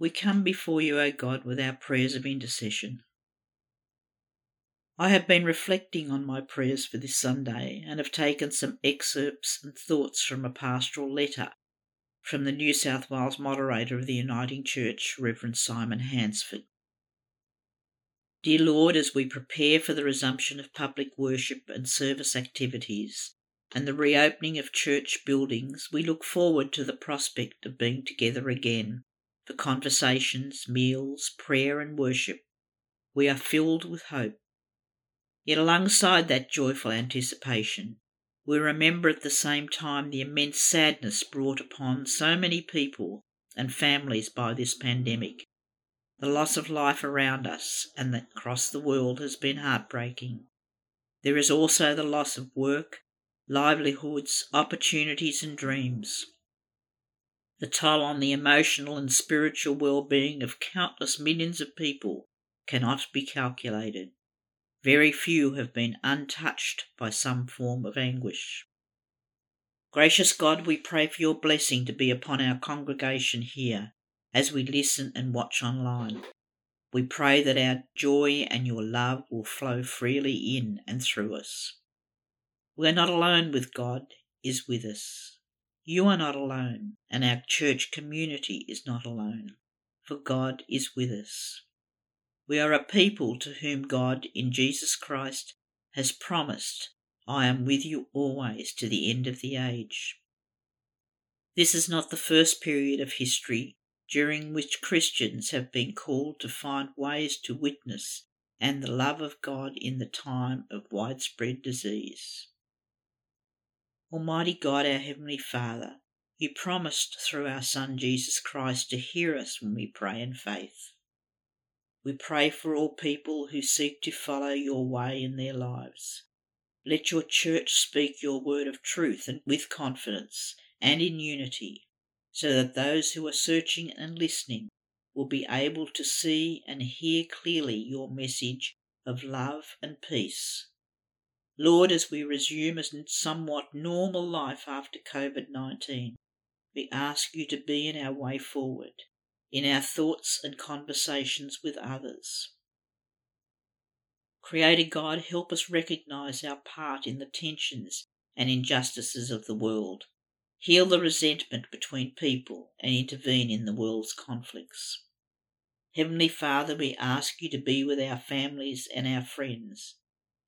We come before you, O God, with our prayers of intercession. I have been reflecting on my prayers for this Sunday and have taken some excerpts and thoughts from a pastoral letter from the New South Wales moderator of the Uniting Church, Reverend Simon Hansford. Dear Lord, as we prepare for the resumption of public worship and service activities and the reopening of church buildings, we look forward to the prospect of being together again for conversations, meals, prayer, and worship. We are filled with hope. Yet alongside that joyful anticipation, we remember at the same time the immense sadness brought upon so many people and families by this pandemic. The loss of life around us and across the world has been heartbreaking. There is also the loss of work, livelihoods, opportunities, and dreams. The toll on the emotional and spiritual well being of countless millions of people cannot be calculated. Very few have been untouched by some form of anguish. Gracious God, we pray for your blessing to be upon our congregation here as we listen and watch online. We pray that our joy and your love will flow freely in and through us. We are not alone with God is with us. You are not alone, and our church community is not alone, for God is with us. We are a people to whom God in Jesus Christ has promised, I am with you always to the end of the age. This is not the first period of history during which Christians have been called to find ways to witness and the love of God in the time of widespread disease. Almighty God, our Heavenly Father, you promised through our Son Jesus Christ to hear us when we pray in faith. We pray for all people who seek to follow your way in their lives. Let your church speak your word of truth and with confidence and in unity, so that those who are searching and listening will be able to see and hear clearly your message of love and peace. Lord, as we resume a somewhat normal life after COVID 19, we ask you to be in our way forward in our thoughts and conversations with others. Creator God, help us recognize our part in the tensions and injustices of the world. Heal the resentment between people and intervene in the world's conflicts. Heavenly Father, we ask you to be with our families and our friends.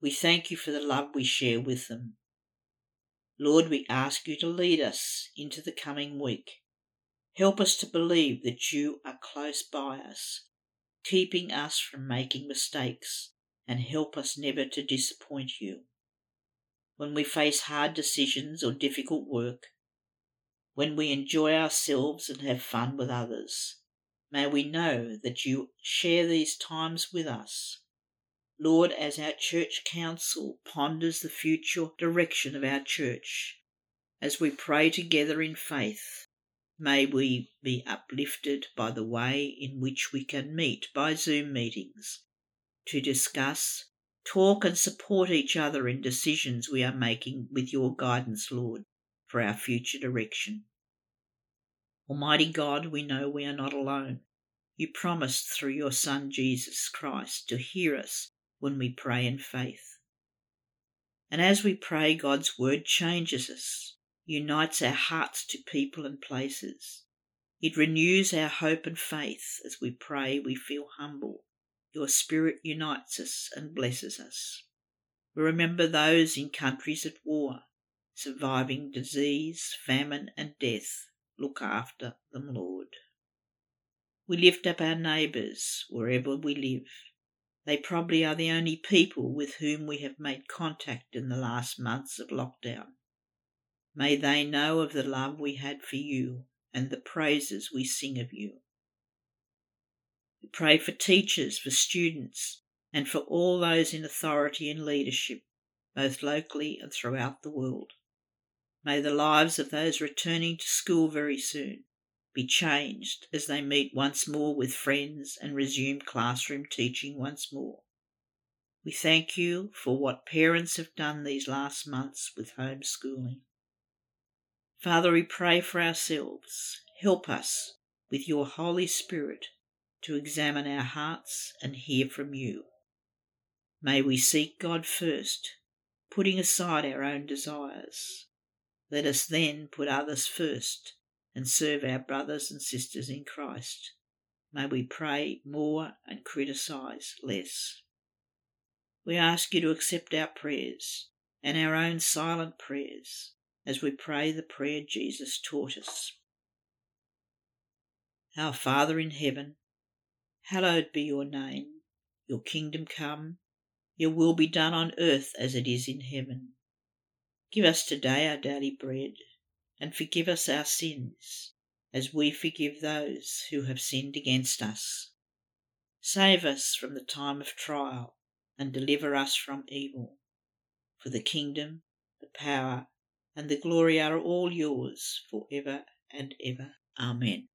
We thank you for the love we share with them. Lord, we ask you to lead us into the coming week Help us to believe that you are close by us, keeping us from making mistakes, and help us never to disappoint you. When we face hard decisions or difficult work, when we enjoy ourselves and have fun with others, may we know that you share these times with us. Lord, as our church council ponders the future direction of our church, as we pray together in faith, May we be uplifted by the way in which we can meet by Zoom meetings to discuss, talk, and support each other in decisions we are making with your guidance, Lord, for our future direction. Almighty God, we know we are not alone. You promised through your Son Jesus Christ to hear us when we pray in faith. And as we pray, God's word changes us unites our hearts to people and places. It renews our hope and faith as we pray, we feel humble. Your Spirit unites us and blesses us. We remember those in countries at war, surviving disease, famine, and death. Look after them, Lord. We lift up our neighbours wherever we live. They probably are the only people with whom we have made contact in the last months of lockdown. May they know of the love we had for you and the praises we sing of you. We pray for teachers, for students, and for all those in authority and leadership, both locally and throughout the world. May the lives of those returning to school very soon be changed as they meet once more with friends and resume classroom teaching once more. We thank you for what parents have done these last months with homeschooling. Father, we pray for ourselves. Help us with your Holy Spirit to examine our hearts and hear from you. May we seek God first, putting aside our own desires. Let us then put others first and serve our brothers and sisters in Christ. May we pray more and criticise less. We ask you to accept our prayers and our own silent prayers as we pray the prayer Jesus taught us. Our Father in heaven, hallowed be your name. Your kingdom come, your will be done on earth as it is in heaven. Give us today our daily bread, and forgive us our sins, as we forgive those who have sinned against us. Save us from the time of trial, and deliver us from evil. For the kingdom, the power, and the glory are all yours for ever and ever. Amen.